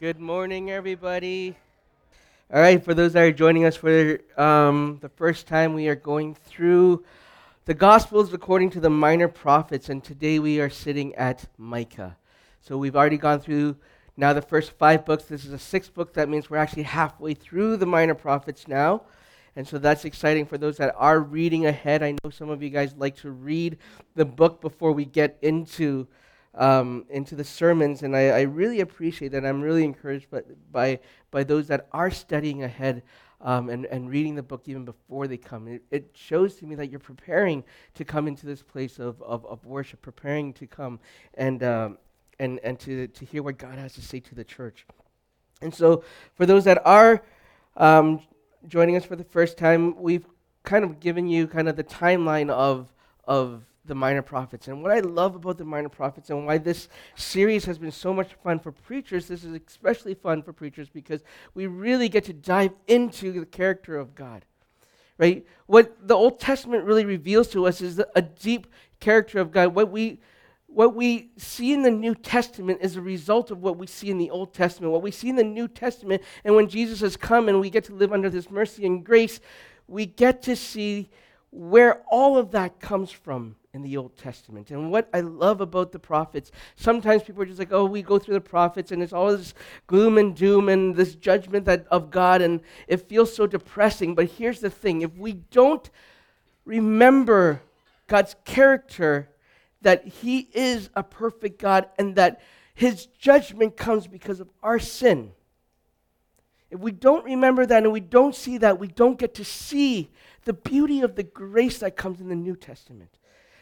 Good morning, everybody. All right, for those that are joining us for um, the first time, we are going through the Gospels according to the minor prophets, and today we are sitting at Micah. So we've already gone through now the first five books. This is a sixth book. That means we're actually halfway through the minor prophets now. And so that's exciting for those that are reading ahead. I know some of you guys like to read the book before we get into um, into the sermons, and I, I, really appreciate that. I'm really encouraged by, by, by those that are studying ahead um, and, and reading the book even before they come. It, it, shows to me that you're preparing to come into this place of, of, of worship, preparing to come and, um, and, and to, to hear what God has to say to the church. And so, for those that are um, joining us for the first time, we've kind of given you kind of the timeline of, of the minor prophets. And what I love about the minor prophets and why this series has been so much fun for preachers, this is especially fun for preachers because we really get to dive into the character of God. Right? What the Old Testament really reveals to us is a deep character of God. What we what we see in the New Testament is a result of what we see in the Old Testament. What we see in the New Testament, and when Jesus has come and we get to live under this mercy and grace, we get to see where all of that comes from in the Old Testament. And what I love about the prophets, sometimes people are just like, oh, we go through the prophets and it's all this gloom and doom and this judgment that, of God, and it feels so depressing. But here's the thing if we don't remember God's character, that He is a perfect God and that His judgment comes because of our sin. If we don't remember that and we don't see that, we don't get to see the beauty of the grace that comes in the New Testament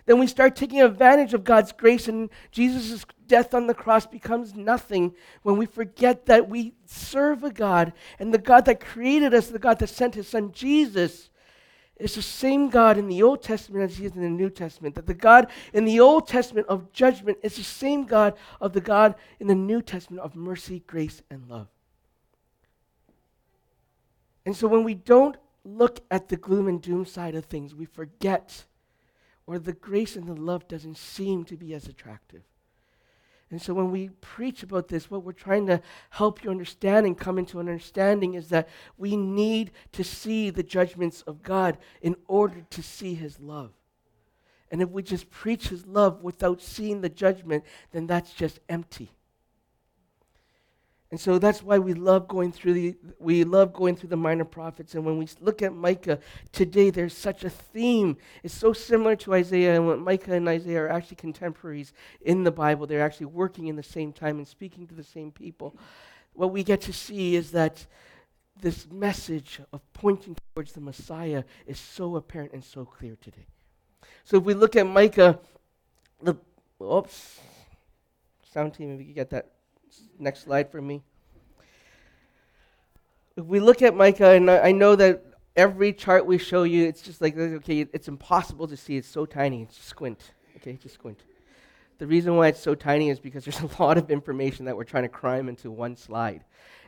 then we start taking advantage of God's grace, and Jesus' death on the cross becomes nothing when we forget that we serve a God, and the God that created us, the God that sent his son Jesus, is the same God in the Old Testament as he is in the New Testament. That the God in the Old Testament of judgment is the same God of the God in the New Testament of mercy, grace, and love. And so when we don't look at the gloom and doom side of things, we forget or the grace and the love doesn't seem to be as attractive. And so when we preach about this, what we're trying to help you understand and come into an understanding is that we need to see the judgments of God in order to see his love. And if we just preach his love without seeing the judgment, then that's just empty. And so that's why we love going through the we love going through the minor prophets. And when we look at Micah today, there's such a theme. It's so similar to Isaiah, and Micah and Isaiah are actually contemporaries in the Bible. They're actually working in the same time and speaking to the same people. What we get to see is that this message of pointing towards the Messiah is so apparent and so clear today. So if we look at Micah, the oops, sound team, if you could get that Next slide for me. If we look at Micah, and I know that every chart we show you, it's just like, okay, it's impossible to see. It's so tiny. Just squint. Okay, just squint. The reason why it's so tiny is because there's a lot of information that we're trying to cram into one slide.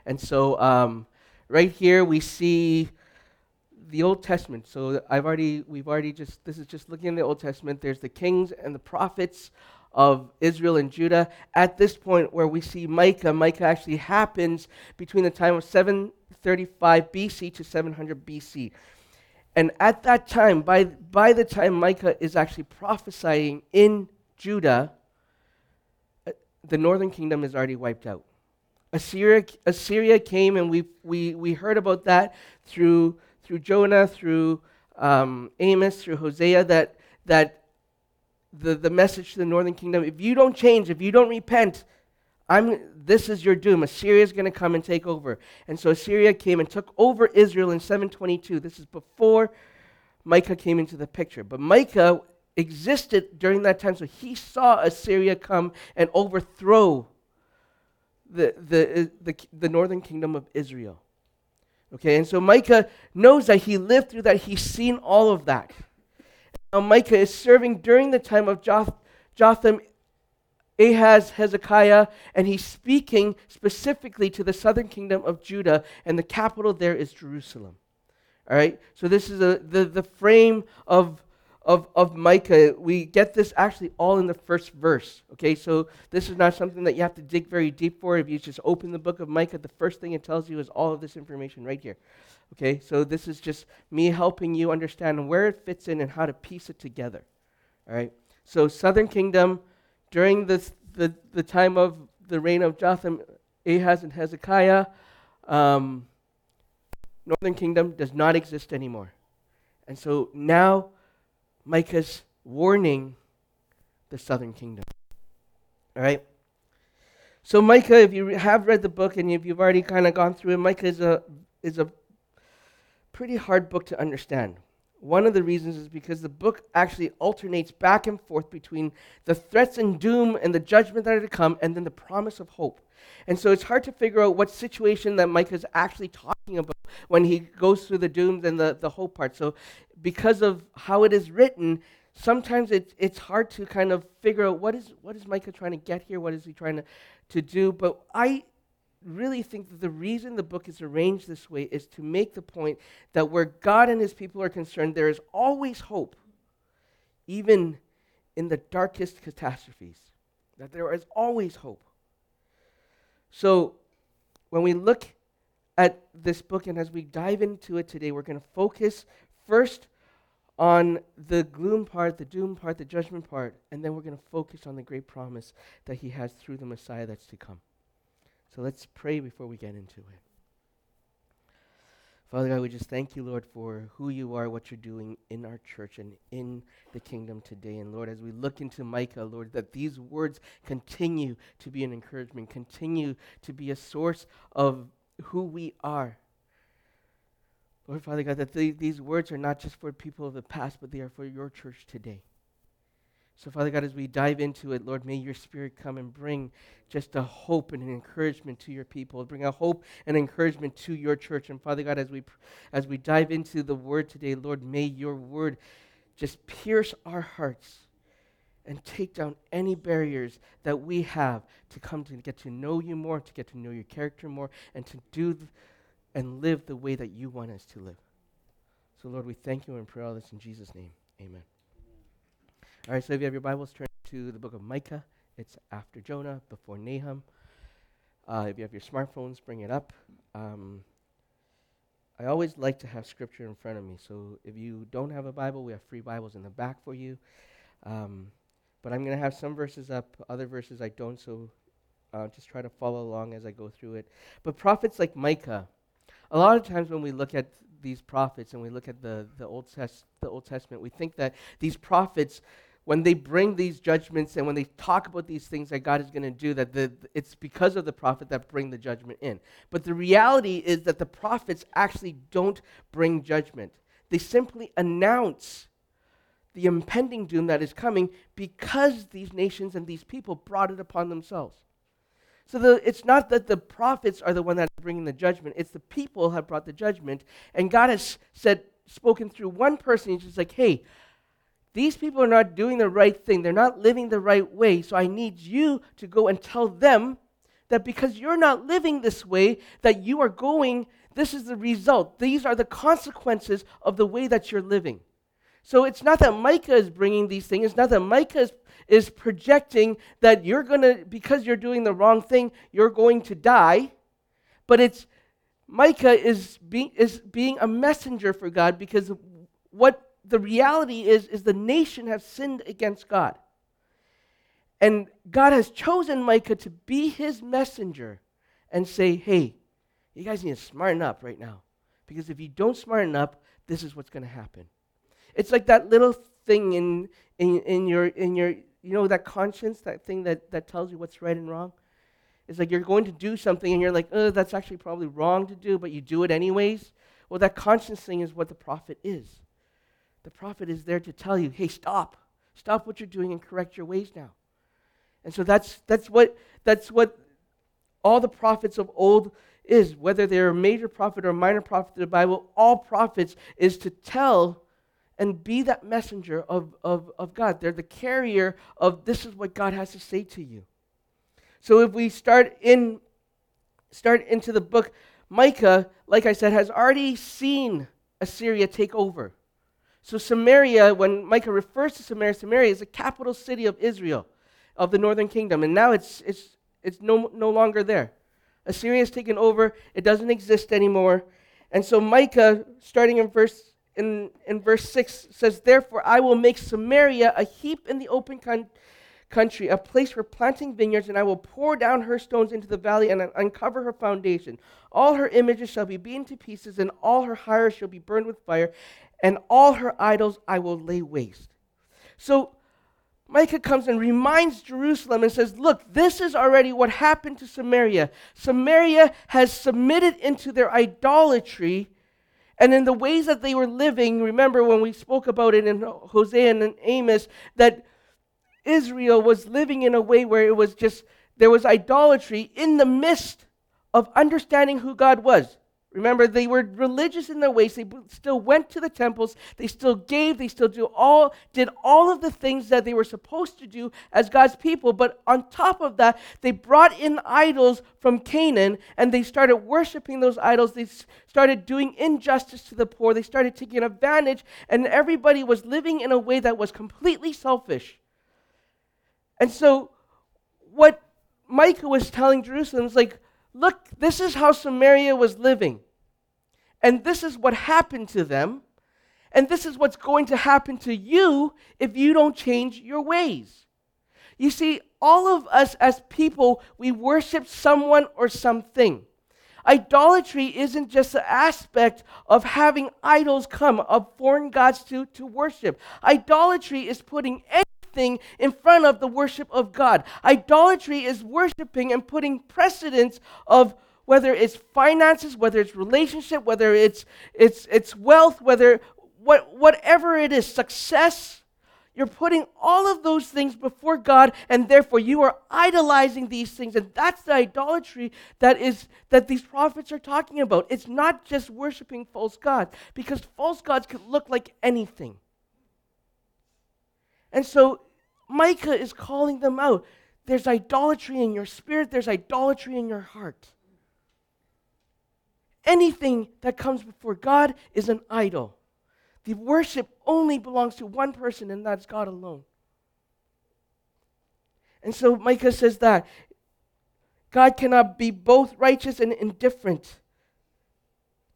And so um, right here we see the Old Testament. So I've already, we've already just, this is just looking at the Old Testament. There's the kings and the prophets of Israel and Judah. At this point, where we see Micah, Micah actually happens between the time of 735 BC to 700 BC. And at that time, by, by the time Micah is actually prophesying in Judah, uh, the northern kingdom is already wiped out. Assyria, Assyria came, and we, we, we heard about that through, through Jonah, through um, Amos, through Hosea, that, that the, the message to the northern kingdom if you don't change, if you don't repent, I'm, this is your doom. Assyria is going to come and take over. And so Assyria came and took over Israel in 722. This is before Micah came into the picture. But Micah existed during that time, so he saw Assyria come and overthrow the, the, uh, the, the northern kingdom of Israel. Okay, and so Micah knows that he lived through that, he's seen all of that. Now, Micah is serving during the time of Joth- Jotham, Ahaz, Hezekiah, and he's speaking specifically to the southern kingdom of Judah, and the capital there is Jerusalem. All right? So, this is a, the, the frame of, of, of Micah, we get this actually all in the first verse. Okay, so this is not something that you have to dig very deep for. If you just open the book of Micah, the first thing it tells you is all of this information right here. Okay, so this is just me helping you understand where it fits in and how to piece it together. All right, so southern kingdom during this, the, the time of the reign of Jotham, Ahaz, and Hezekiah, um, northern kingdom does not exist anymore. And so now Micah's warning the southern kingdom. All right? So Micah, if you have read the book and if you've already kind of gone through it, Micah is a, is a pretty hard book to understand. One of the reasons is because the book actually alternates back and forth between the threats and doom and the judgment that are to come and then the promise of hope. And so it's hard to figure out what situation that Micah is actually talking about when he goes through the dooms and the, the hope part. So because of how it is written, sometimes it, it's hard to kind of figure out what is, what is Micah trying to get here? What is he trying to, to do? But I really think that the reason the book is arranged this way is to make the point that where God and his people are concerned, there is always hope, even in the darkest catastrophes. That there is always hope. So, when we look at this book and as we dive into it today, we're going to focus first on the gloom part, the doom part, the judgment part, and then we're going to focus on the great promise that he has through the Messiah that's to come. So let's pray before we get into it. Father God, we just thank you, Lord, for who you are, what you're doing in our church and in the kingdom today. And Lord, as we look into Micah, Lord, that these words continue to be an encouragement, continue to be a source of who we are. Lord, Father God, that these words are not just for people of the past, but they are for your church today. So, Father God, as we dive into it, Lord, may your Spirit come and bring just a hope and an encouragement to your people. Bring a hope and encouragement to your church. And Father God, as we as we dive into the Word today, Lord, may your Word just pierce our hearts and take down any barriers that we have to come to get to know you more, to get to know your character more, and to do th- and live the way that you want us to live. So, Lord, we thank you and pray all this in Jesus' name. Amen. All right, so if you have your Bibles, turn to the book of Micah. It's after Jonah, before Nahum. Uh, if you have your smartphones, bring it up. Um, I always like to have scripture in front of me. So if you don't have a Bible, we have free Bibles in the back for you. Um, but I'm going to have some verses up, other verses I don't, so uh, just try to follow along as I go through it. But prophets like Micah, a lot of times when we look at these prophets and we look at the, the, Old, Test, the Old Testament, we think that these prophets when they bring these judgments and when they talk about these things that God is going to do, that the, it's because of the prophet that bring the judgment in. But the reality is that the prophets actually don't bring judgment. They simply announce the impending doom that is coming because these nations and these people brought it upon themselves. So the, it's not that the prophets are the one that are bringing the judgment; it's the people have brought the judgment, and God has said, spoken through one person. He's just like, "Hey, these people are not doing the right thing. They're not living the right way. So I need you to go and tell them that because you're not living this way, that you are going, this is the result. These are the consequences of the way that you're living. So it's not that Micah is bringing these things. It's not that Micah is, is projecting that you're going to, because you're doing the wrong thing, you're going to die. But it's Micah is being, is being a messenger for God because what the reality is is the nation have sinned against God. And God has chosen Micah to be his messenger and say, "Hey, you guys need to smarten up right now. Because if you don't smarten up, this is what's going to happen." It's like that little thing in, in, in, your, in your, you know, that conscience, that thing that, that tells you what's right and wrong. It's like you're going to do something and you're like, oh, that's actually probably wrong to do, but you do it anyways. Well, that conscience thing is what the prophet is. The prophet is there to tell you, hey, stop. Stop what you're doing and correct your ways now. And so that's, that's, what, that's what all the prophets of old is. Whether they're a major prophet or a minor prophet in the Bible, all prophets is to tell and be that messenger of, of, of God. They're the carrier of this is what God has to say to you. So if we start in start into the book, Micah, like I said, has already seen Assyria take over. So, Samaria, when Micah refers to Samaria, Samaria is the capital city of Israel, of the northern kingdom. And now it's, it's, it's no, no longer there. Assyria has taken over, it doesn't exist anymore. And so, Micah, starting in verse, in, in verse 6, says, Therefore, I will make Samaria a heap in the open country country, a place for planting vineyards, and I will pour down her stones into the valley and uncover her foundation. All her images shall be beaten to pieces, and all her hires shall be burned with fire, and all her idols I will lay waste. So Micah comes and reminds Jerusalem and says, Look, this is already what happened to Samaria. Samaria has submitted into their idolatry. And in the ways that they were living, remember when we spoke about it in Hosea and Amos, that Israel was living in a way where it was just, there was idolatry in the midst of understanding who God was. Remember, they were religious in their ways. They still went to the temples. They still gave. They still do all, did all of the things that they were supposed to do as God's people. But on top of that, they brought in idols from Canaan and they started worshiping those idols. They started doing injustice to the poor. They started taking advantage, and everybody was living in a way that was completely selfish. And so, what Micah was telling Jerusalem is like, look, this is how Samaria was living. And this is what happened to them. And this is what's going to happen to you if you don't change your ways. You see, all of us as people, we worship someone or something. Idolatry isn't just an aspect of having idols come, of foreign gods to, to worship. Idolatry is putting anything in front of the worship of God. Idolatry is worshiping and putting precedence of whether it's finances, whether it's relationship, whether it's it's it's wealth, whether what whatever it is, success. You're putting all of those things before God, and therefore you are idolizing these things. And that's the idolatry that is that these prophets are talking about. It's not just worshiping false gods, because false gods can look like anything. And so Micah is calling them out. There's idolatry in your spirit, there's idolatry in your heart. Anything that comes before God is an idol. The worship only belongs to one person, and that's God alone. And so Micah says that God cannot be both righteous and indifferent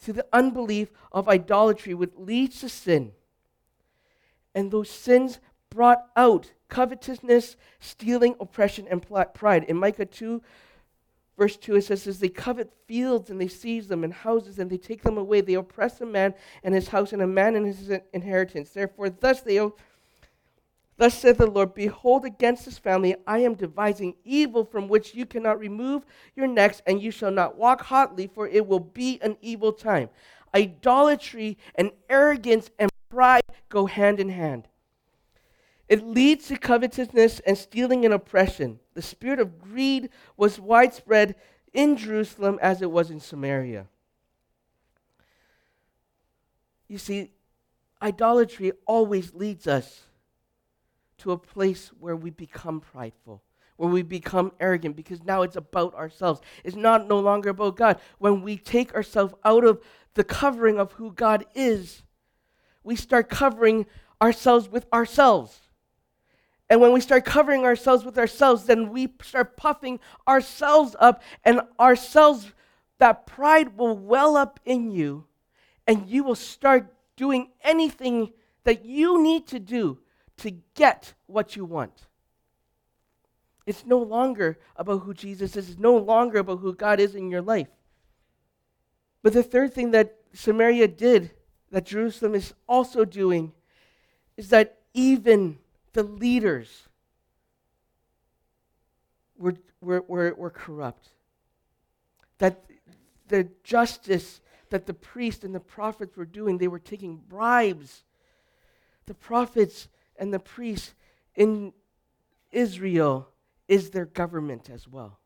to the unbelief of idolatry, which leads to sin. And those sins brought out covetousness, stealing, oppression, and pride. In Micah 2, verse 2, it says, they covet fields and they seize them and houses and they take them away, they oppress a man and his house and a man and his inheritance. Therefore, thus they. Thus saith the Lord, Behold, against this family I am devising evil from which you cannot remove your necks, and you shall not walk hotly, for it will be an evil time. Idolatry and arrogance and pride go hand in hand. It leads to covetousness and stealing and oppression. The spirit of greed was widespread in Jerusalem as it was in Samaria. You see, idolatry always leads us to a place where we become prideful, where we become arrogant, because now it's about ourselves. It's not no longer about God. When we take ourselves out of the covering of who God is, we start covering ourselves with ourselves. And when we start covering ourselves with ourselves, then we start puffing ourselves up, and ourselves, that pride will well up in you, and you will start doing anything that you need to do to get what you want. It's no longer about who Jesus is, it's no longer about who God is in your life. But the third thing that Samaria did, that Jerusalem is also doing, is that even the leaders were, were, were, were corrupt. That the justice that the priests and the prophets were doing, they were taking bribes. The prophets and the priests in Israel is their government as well.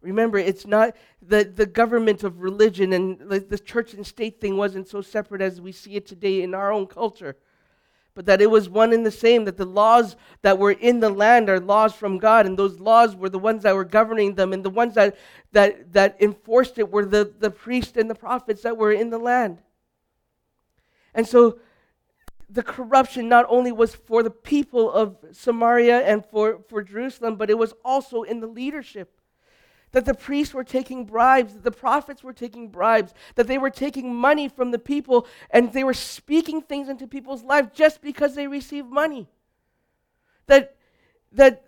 Remember, it's not the, the government of religion and the, the church and state thing wasn't so separate as we see it today in our own culture but that it was one and the same, that the laws that were in the land are laws from God, and those laws were the ones that were governing them, and the ones that, that, that enforced it were the, the priests and the prophets that were in the land. And so the corruption not only was for the people of Samaria and for, for Jerusalem, but it was also in the leadership. That the priests were taking bribes, that the prophets were taking bribes, that they were taking money from the people and they were speaking things into people's lives just because they received money. That, that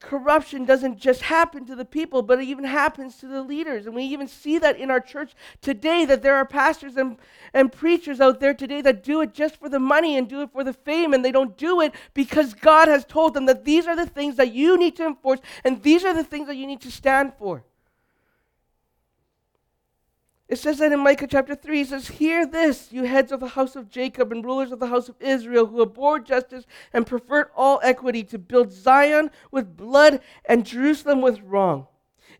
corruption doesn't just happen to the people, but it even happens to the leaders. And we even see that in our church today that there are pastors and, and preachers out there today that do it just for the money and do it for the fame, and they don't do it because God has told them that these are the things that you need to enforce and these are the things that you need to stand for. It says that in Micah chapter 3, it says, Hear this, you heads of the house of Jacob and rulers of the house of Israel, who abhor justice and pervert all equity, to build Zion with blood and Jerusalem with wrong.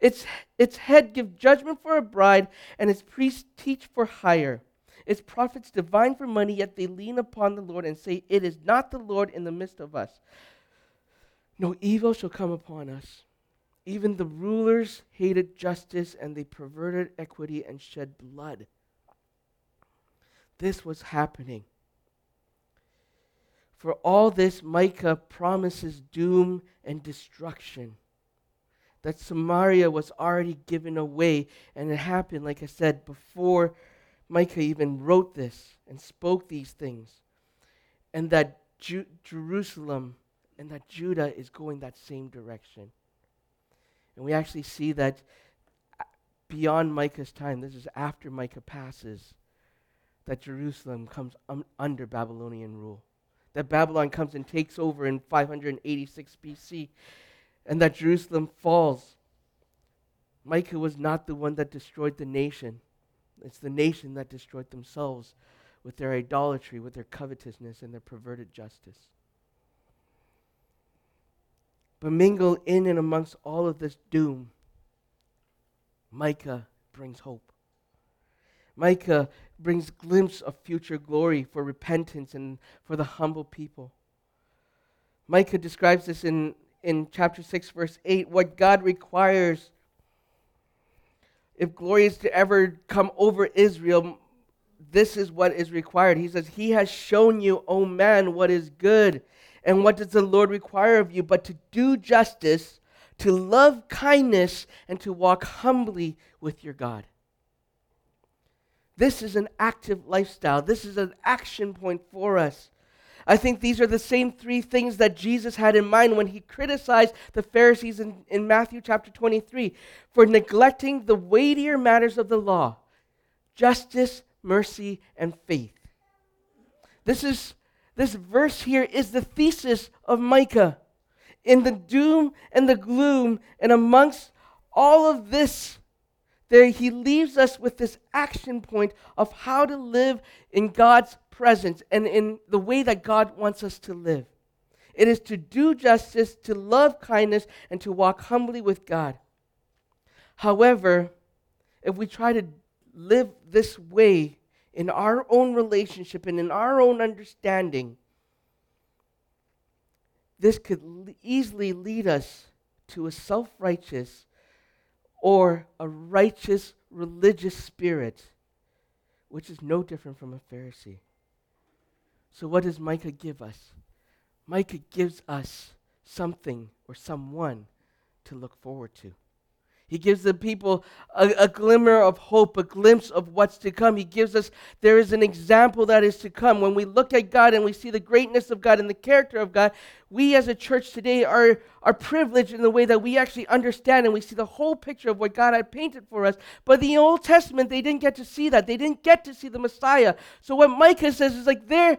Its, its head give judgment for a bride, and its priests teach for hire. Its prophets divine for money, yet they lean upon the Lord and say, It is not the Lord in the midst of us. No evil shall come upon us. Even the rulers hated justice and they perverted equity and shed blood. This was happening. For all this, Micah promises doom and destruction. That Samaria was already given away, and it happened, like I said, before Micah even wrote this and spoke these things. And that Ju- Jerusalem and that Judah is going that same direction. And we actually see that uh, beyond Micah's time, this is after Micah passes, that Jerusalem comes un- under Babylonian rule. That Babylon comes and takes over in 586 BC, and that Jerusalem falls. Micah was not the one that destroyed the nation, it's the nation that destroyed themselves with their idolatry, with their covetousness, and their perverted justice. But mingle in and amongst all of this doom, Micah brings hope. Micah brings glimpse of future glory for repentance and for the humble people. Micah describes this in, in chapter 6, verse 8, what God requires if glory is to ever come over Israel, this is what is required. He says, He has shown you, O man, what is good and what does the Lord require of you but to do justice, to love kindness, and to walk humbly with your God? This is an active lifestyle. This is an action point for us. I think these are the same three things that Jesus had in mind when he criticized the Pharisees in, in Matthew chapter 23 for neglecting the weightier matters of the law justice, mercy, and faith. This is this verse here is the thesis of Micah. In the doom and the gloom, and amongst all of this, there he leaves us with this action point of how to live in God's presence and in the way that God wants us to live. It is to do justice, to love kindness, and to walk humbly with God. However, if we try to live this way, in our own relationship and in our own understanding, this could easily lead us to a self righteous or a righteous religious spirit, which is no different from a Pharisee. So, what does Micah give us? Micah gives us something or someone to look forward to. He gives the people a, a, glimmer of hope, a glimpse of what's to come. He gives us, there is an example that is to come. When we look at God and we see the greatness of God and the character of God, we as a church today are, are privileged in the way that we actually understand and we see the whole picture of what God had painted for us. But the Old Testament, they didn't get to see that. They didn't get to see the Messiah. So what Micah says is like, there,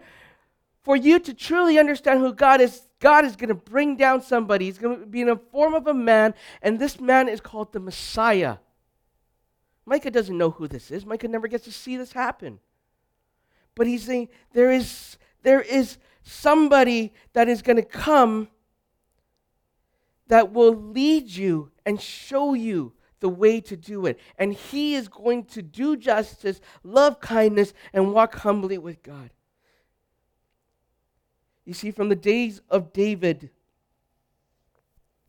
for you to truly understand who God is, God is going to bring down somebody. He's going to be in the form of a man, and this man is called the Messiah. Micah doesn't know who this is. Micah never gets to see this happen. But he's saying there is, there is somebody that is going to come that will lead you and show you the way to do it. And he is going to do justice, love kindness, and walk humbly with God. You see, from the days of David,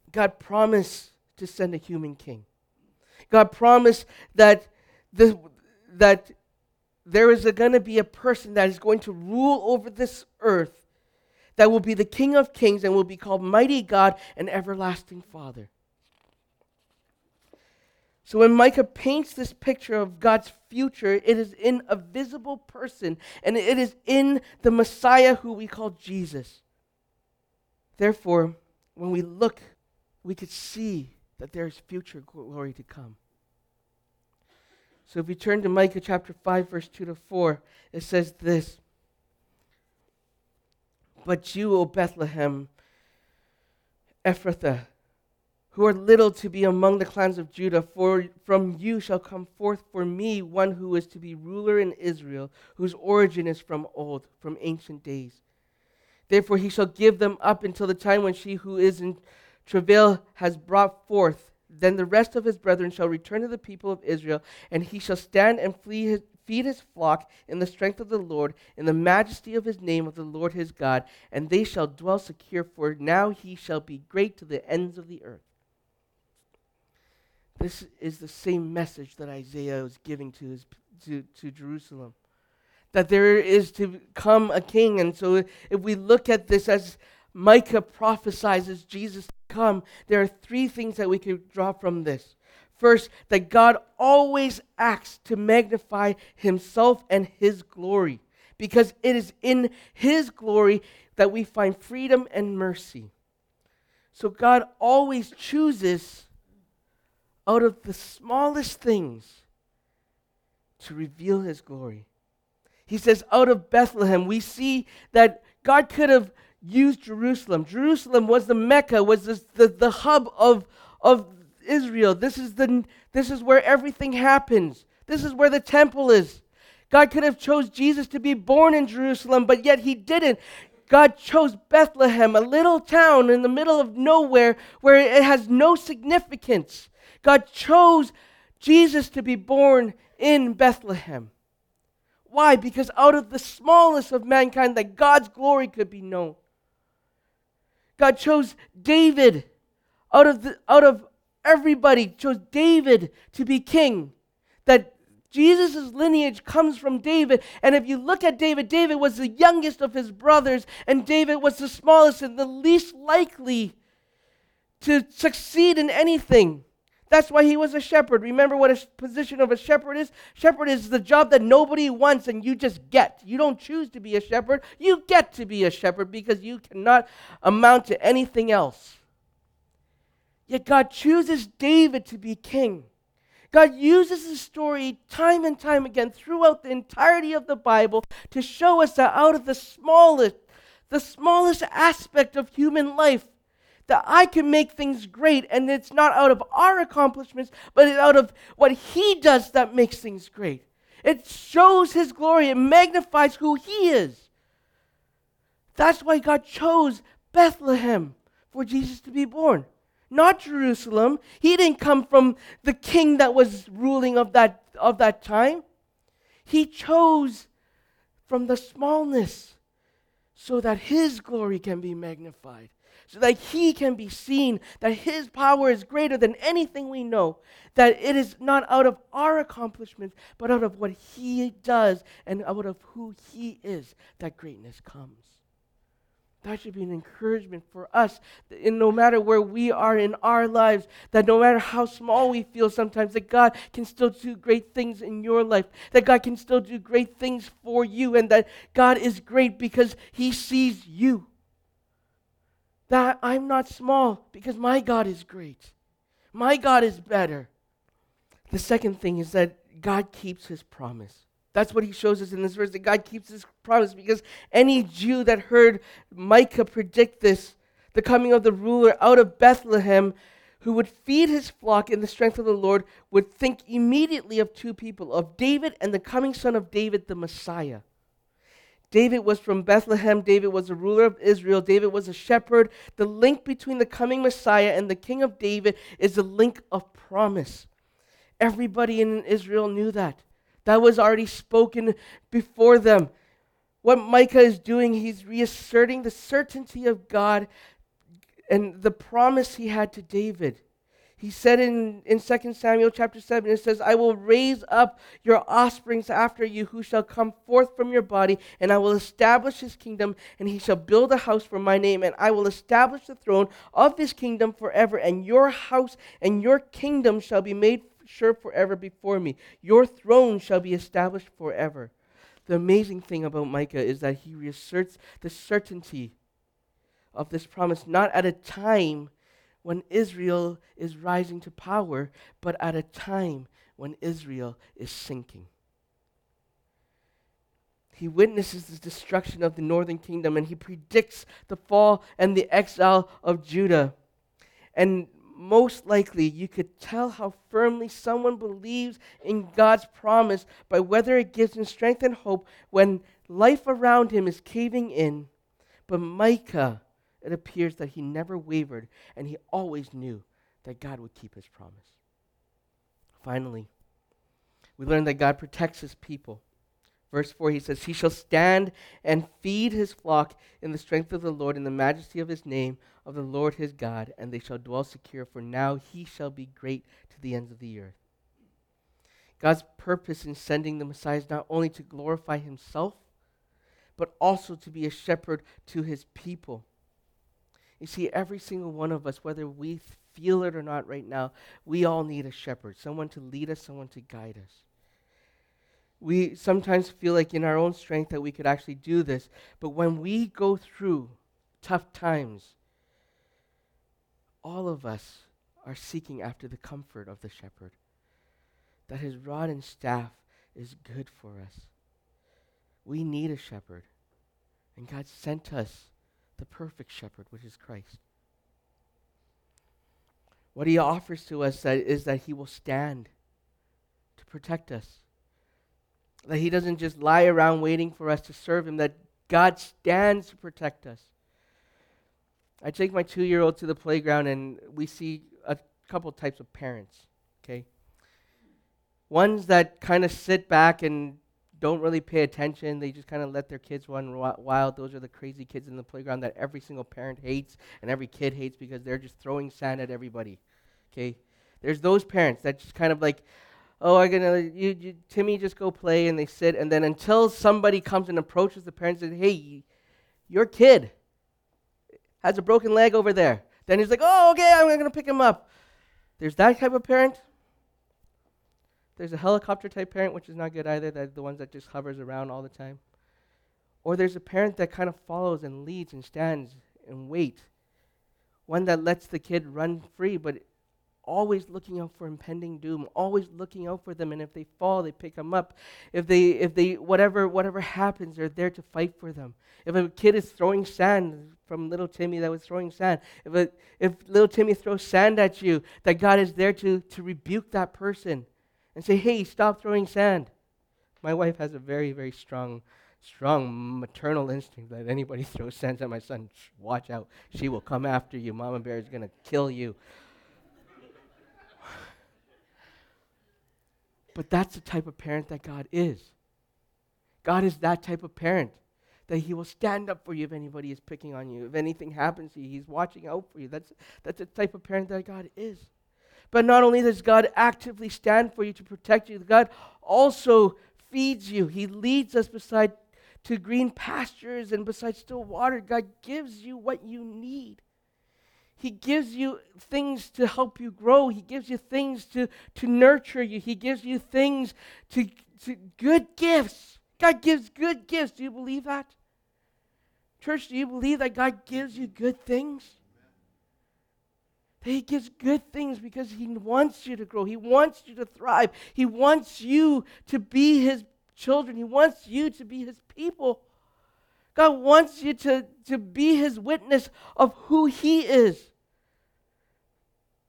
God promised to send a human king. God promised that the, that there is going to be a person that is going to rule over this earth that will be the King of Kings and will be called Mighty God and Everlasting Father. So when Micah paints this picture of God's future, it is in a visible person, and it is in the Messiah who we call Jesus. Therefore, when we look, we could see that there is future glory to come. So if we turn to Micah chapter 5, verse 2 to 4, it says this But you, O Bethlehem, Ephrathah, who are little to be among the clans of Judah, for from you shall come forth for me one who is to be ruler in Israel, whose origin is from old, from ancient days. Therefore he shall give them up until the time when she who is in travail has brought forth then the rest of his brethren shall return to the people of Israel, and he shall stand and his, feed his flock in the strength of the Lord, in the majesty of his name of the Lord his God, and they shall dwell secure, for now he shall be great to the ends of the earth. This is the same message that Isaiah was giving to, his, to, to Jerusalem. That there is to come a king. And so if we look at this as Micah prophesies Jesus to come, there are three things that we can draw from this. First, that God always acts to magnify himself and his glory, because it is in his glory that we find freedom and mercy. So God always chooses out of the smallest things to reveal his glory. He says, out of Bethlehem, we see that God could have used Jerusalem. Jerusalem was the Mecca, was the, the hub of, of Israel. This is, the, this is where everything happens. This is where the temple is. God could have chose Jesus to be born in Jerusalem, but yet he didn't. God chose Bethlehem, a little town in the middle of nowhere where it has no significance. God chose Jesus to be born in Bethlehem. Why? Because out of the smallest of mankind, that God's glory could be known. God chose David out of, the, out of everybody, chose David to be king. That Jesus' lineage comes from David. And if you look at David, David was the youngest of his brothers, and David was the smallest and the least likely to succeed in anything. That's why he was a shepherd. Remember what a position of a shepherd is? Shepherd is the job that nobody wants and you just get. You don't choose to be a shepherd. You get to be a shepherd because you cannot amount to anything else. Yet God chooses David to be king. God uses the story time and time again throughout the entirety of the Bible to show us that out of the smallest, the smallest aspect of human life, that I can make things great, and it's not out of our accomplishments, but out of what He does that makes things great. It shows His glory, it magnifies who He is. That's why God chose Bethlehem for Jesus to be born, not Jerusalem. He didn't come from the king that was ruling of that, of that time. He chose from the smallness so that His glory can be magnified so that he can be seen, that his power is greater than anything we know, that it is not out of our accomplishments, but out of what he does and out of who he is that greatness comes. That should be an encouragement for us, in no matter where we are in our lives, that no matter how small we feel sometimes, that God can still do great things in your life, that God can still do great things for you, and that God is great because He sees you that I'm not small because my God is great. My God is better. The second thing is that God keeps his promise. That's what he shows us in this verse that God keeps his promise because any Jew that heard Micah predict this, the coming of the ruler out of Bethlehem, who would feed his flock in the strength of the Lord, would think immediately of two people of David and the coming son of David, the Messiah. David was from Bethlehem. David was a ruler of Israel. David was a shepherd. The link between the coming Messiah and the king of David is a link of promise. Everybody in Israel knew that. That was already spoken before them. What Micah is doing, he's reasserting the certainty of God and the promise he had to David. He said in, in 2 Samuel chapter 7, it says, I will raise up your offsprings after you, who shall come forth from your body, and I will establish his kingdom, and he shall build a house for my name, and I will establish the throne of his kingdom forever, and your house and your kingdom shall be made sure forever before me. Your throne shall be established forever. The amazing thing about Micah is that he reasserts the certainty of this promise, not at a time when Israel is rising to power, but at a time when Israel is sinking. He witnesses the destruction of the northern kingdom and he predicts the fall and the exile of Judah. And most likely, you could tell how firmly someone believes in God's promise by whether it gives him strength and hope when life around him is caving in. But Micah it appears that he never wavered and he always knew that God would keep his promise. Finally, we learn that God protects his people. Verse 4, he says, He shall stand and feed his flock in the strength of the Lord, in the majesty of his name, of the Lord his God, and they shall dwell secure, for now he shall be great to the ends of the earth. God's purpose in sending the Messiah is not only to glorify himself, but also to be a shepherd to his people. You see, every single one of us, whether we feel it or not right now, we all need a shepherd, someone to lead us, someone to guide us. We sometimes feel like in our own strength that we could actually do this, but when we go through tough times, all of us are seeking after the comfort of the shepherd, that his rod and staff is good for us. We need a shepherd, and God sent us the perfect shepherd, which is Christ. What he offers to us that is that he will stand to protect us. That he doesn't just lie around waiting for us to serve him, that God stands to protect us. I take my two year old to the playground and we see a couple types of parents, okay? Ones that kind of sit back and don't really pay attention. They just kind of let their kids run wild. Those are the crazy kids in the playground that every single parent hates and every kid hates because they're just throwing sand at everybody. Okay? There's those parents that just kind of like, oh, I'm gonna, you, you, Timmy, just go play, and they sit, and then until somebody comes and approaches the parents and says, hey, your kid has a broken leg over there. Then he's like, oh, okay, I'm gonna pick him up. There's that type of parent. There's a helicopter type parent, which is not good either, that the ones that just hovers around all the time. Or there's a parent that kind of follows and leads and stands and waits. One that lets the kid run free, but always looking out for impending doom, always looking out for them, and if they fall, they pick them up. If they, if they, whatever, whatever happens, they're there to fight for them. If a kid is throwing sand from little Timmy that was throwing sand, if a, if little Timmy throws sand at you, that God is there to to rebuke that person and say, hey, stop throwing sand. My wife has a very, very strong, strong maternal instinct that anybody throws sand at my son, watch out. She will come after you. Mama bear is going to kill you. but that's the type of parent that God is. God is that type of parent that he will stand up for you if anybody is picking on you. If anything happens to you, he's watching out for you. That's, that's the type of parent that God is. But not only does God actively stand for you to protect you, God also feeds you. He leads us beside to green pastures and beside still water. God gives you what you need. He gives you things to help you grow. He gives you things to, to nurture you. He gives you things to, to good gifts. God gives good gifts. Do you believe that? Church, do you believe that God gives you good things? That He gives good things because He wants you to grow. He wants you to thrive. He wants you to be His children. He wants you to be His people. God wants you to, to be His witness of who He is.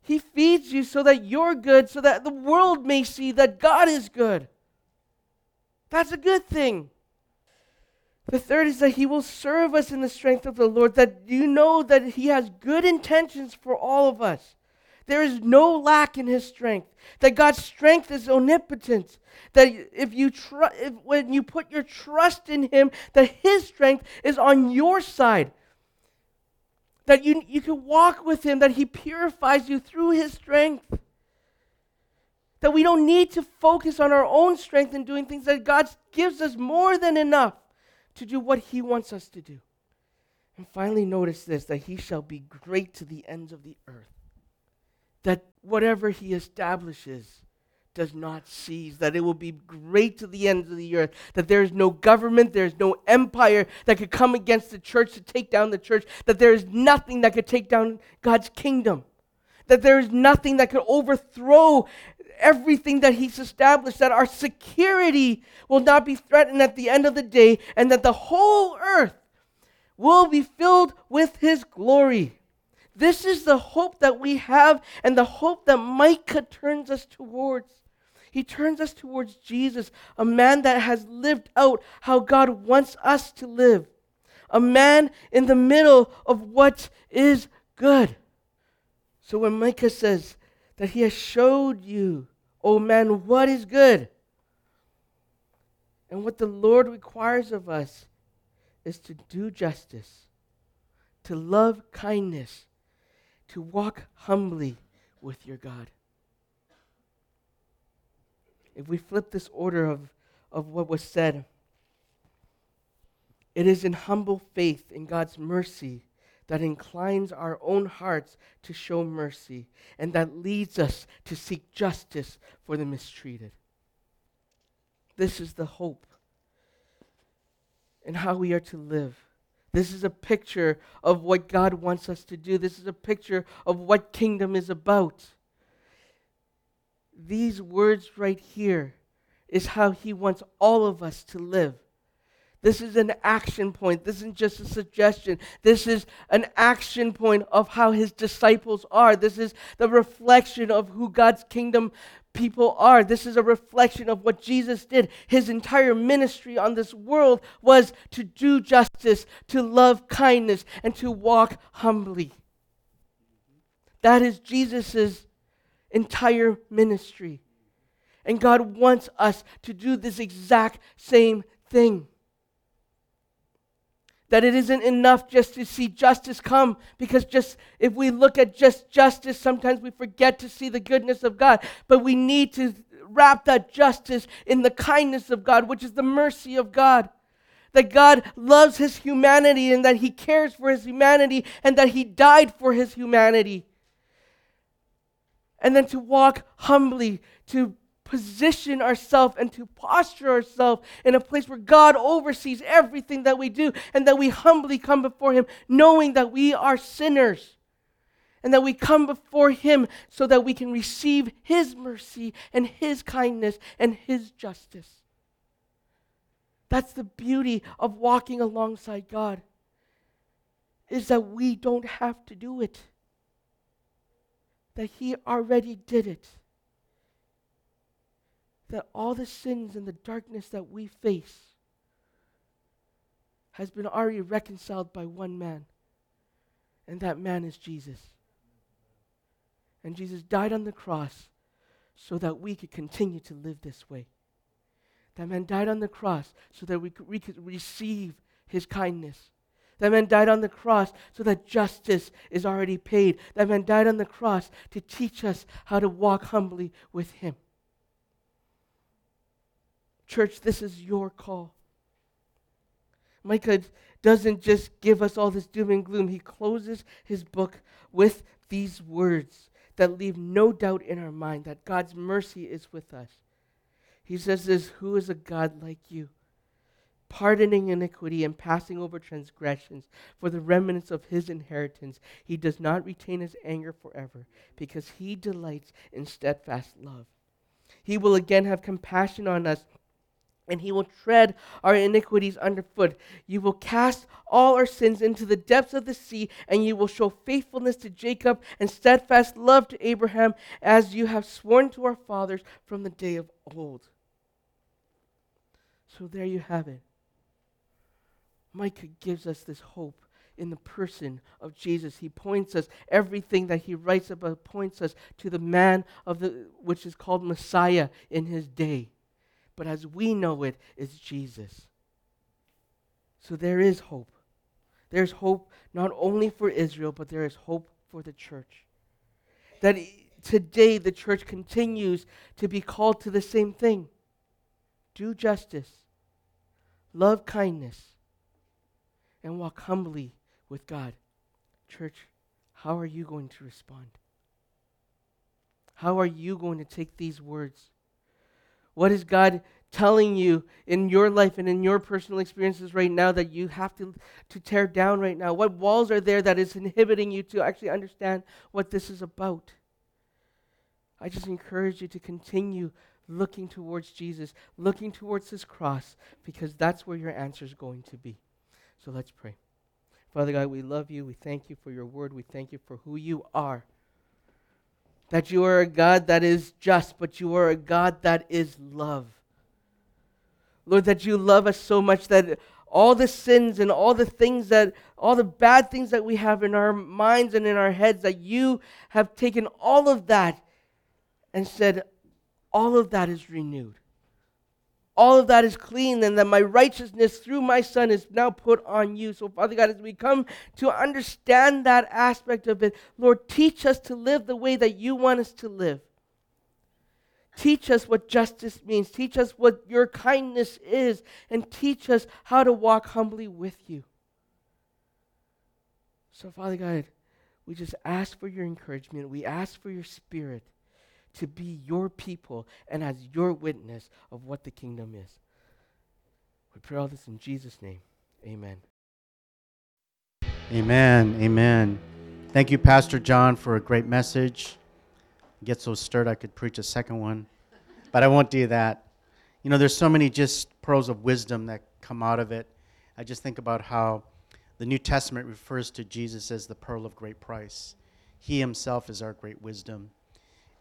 He feeds you so that you're good, so that the world may see that God is good. That's a good thing. The third is that he will serve us in the strength of the Lord, that you know that he has good intentions for all of us. There is no lack in his strength. That God's strength is omnipotent. That if you tr- if, when you put your trust in him, that his strength is on your side. that you, you can walk with Him, that He purifies you through His strength. That we don't need to focus on our own strength in doing things, that God gives us more than enough to do what He wants us to do. And finally, notice this that He shall be great to the ends of the earth. That whatever He establishes, does not cease, that it will be great to the ends of the earth, that there is no government, there is no empire that could come against the church to take down the church, that there is nothing that could take down God's kingdom, that there is nothing that could overthrow everything that He's established, that our security will not be threatened at the end of the day, and that the whole earth will be filled with His glory. This is the hope that we have and the hope that Micah turns us towards. He turns us towards Jesus, a man that has lived out how God wants us to live, a man in the middle of what is good. So when Micah says that he has showed you, O oh man, what is good, and what the Lord requires of us is to do justice, to love kindness, to walk humbly with your God. If we flip this order of, of what was said, it is in humble faith in God's mercy that inclines our own hearts to show mercy and that leads us to seek justice for the mistreated. This is the hope and how we are to live. This is a picture of what God wants us to do. This is a picture of what kingdom is about these words right here is how he wants all of us to live. This is an action point. This isn't just a suggestion. This is an action point of how his disciples are. This is the reflection of who God's kingdom people are. This is a reflection of what Jesus did. His entire ministry on this world was to do justice, to love kindness, and to walk humbly. That is Jesus's entire ministry. And God wants us to do this exact same thing. That it isn't enough just to see justice come, because just if we look at just justice, sometimes we forget to see the goodness of God. But we need to wrap that justice in the kindness of God, which is the mercy of God. That God loves his humanity and that he cares for his humanity and that he died for his humanity and then to walk humbly, to position ourselves and to posture ourselves in a place where God oversees everything that we do and that we humbly come before Him, knowing that we are sinners and that we come before Him so that we can receive His mercy and His kindness and His justice. That's the beauty of walking alongside God, is that we don't have to do it that He already did it. That all the sins and the darkness that we face has been already reconciled by one man, and that man is Jesus. And Jesus died on the cross so that we could continue to live this way. That man died on the cross so that we could, we could receive his kindness. That man died on the cross so that justice is already paid. That man died on the cross to teach us how to walk humbly with him. Church, this is your call. Micah doesn't just give us all this doom and gloom, he closes his book with these words that leave no doubt in our mind that God's mercy is with us. He says this Who is a God like you? pardoning iniquity and passing over transgressions for the remnants of his inheritance. He does not retain his anger forever, because he delights in steadfast love. He will again have compassion on us, and he will tread our iniquities underfoot. You will cast all our sins into the depths of the sea, and you will show faithfulness to Jacob and steadfast love to Abraham, as you have sworn to our fathers from the day of old. So there you have it. Micah gives us this hope in the person of Jesus. He points us, everything that he writes about points us to the man of the which is called Messiah in his day. But as we know it, is Jesus. So there is hope. There's hope not only for Israel, but there is hope for the church. That today the church continues to be called to the same thing do justice, love kindness, and walk humbly with God. Church, how are you going to respond? How are you going to take these words? What is God telling you in your life and in your personal experiences right now that you have to, to tear down right now? What walls are there that is inhibiting you to actually understand what this is about? I just encourage you to continue looking towards Jesus, looking towards his cross, because that's where your answer is going to be. So let's pray. Father God, we love you. We thank you for your word. We thank you for who you are. That you are a God that is just, but you are a God that is love. Lord, that you love us so much that all the sins and all the things that, all the bad things that we have in our minds and in our heads, that you have taken all of that and said, all of that is renewed. All of that is clean, and that my righteousness through my Son is now put on you. So, Father God, as we come to understand that aspect of it, Lord, teach us to live the way that you want us to live. Teach us what justice means. Teach us what your kindness is. And teach us how to walk humbly with you. So, Father God, we just ask for your encouragement. We ask for your spirit to be your people and as your witness of what the kingdom is. We pray all this in Jesus' name. Amen. Amen. Amen. Thank you, Pastor John, for a great message. I get so stirred I could preach a second one, but I won't do that. You know, there's so many just pearls of wisdom that come out of it. I just think about how the New Testament refers to Jesus as the pearl of great price. He himself is our great wisdom.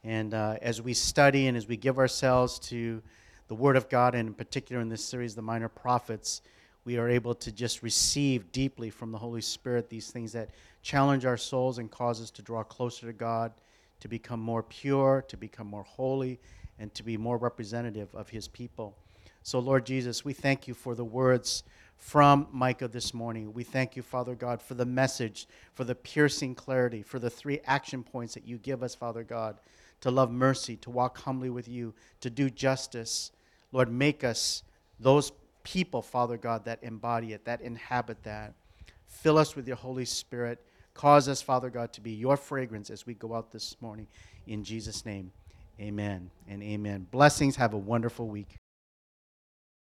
And uh, as we study and as we give ourselves to the Word of God, and in particular in this series, the Minor Prophets, we are able to just receive deeply from the Holy Spirit these things that challenge our souls and cause us to draw closer to God, to become more pure, to become more holy, and to be more representative of His people. So, Lord Jesus, we thank you for the words from Micah this morning. We thank you, Father God, for the message, for the piercing clarity, for the three action points that you give us, Father God to love mercy, to walk humbly with you, to do justice. Lord, make us those people, Father God, that embody it, that inhabit that. Fill us with your Holy Spirit. Cause us, Father God, to be your fragrance as we go out this morning. In Jesus' name, amen and amen. Blessings. Have a wonderful week.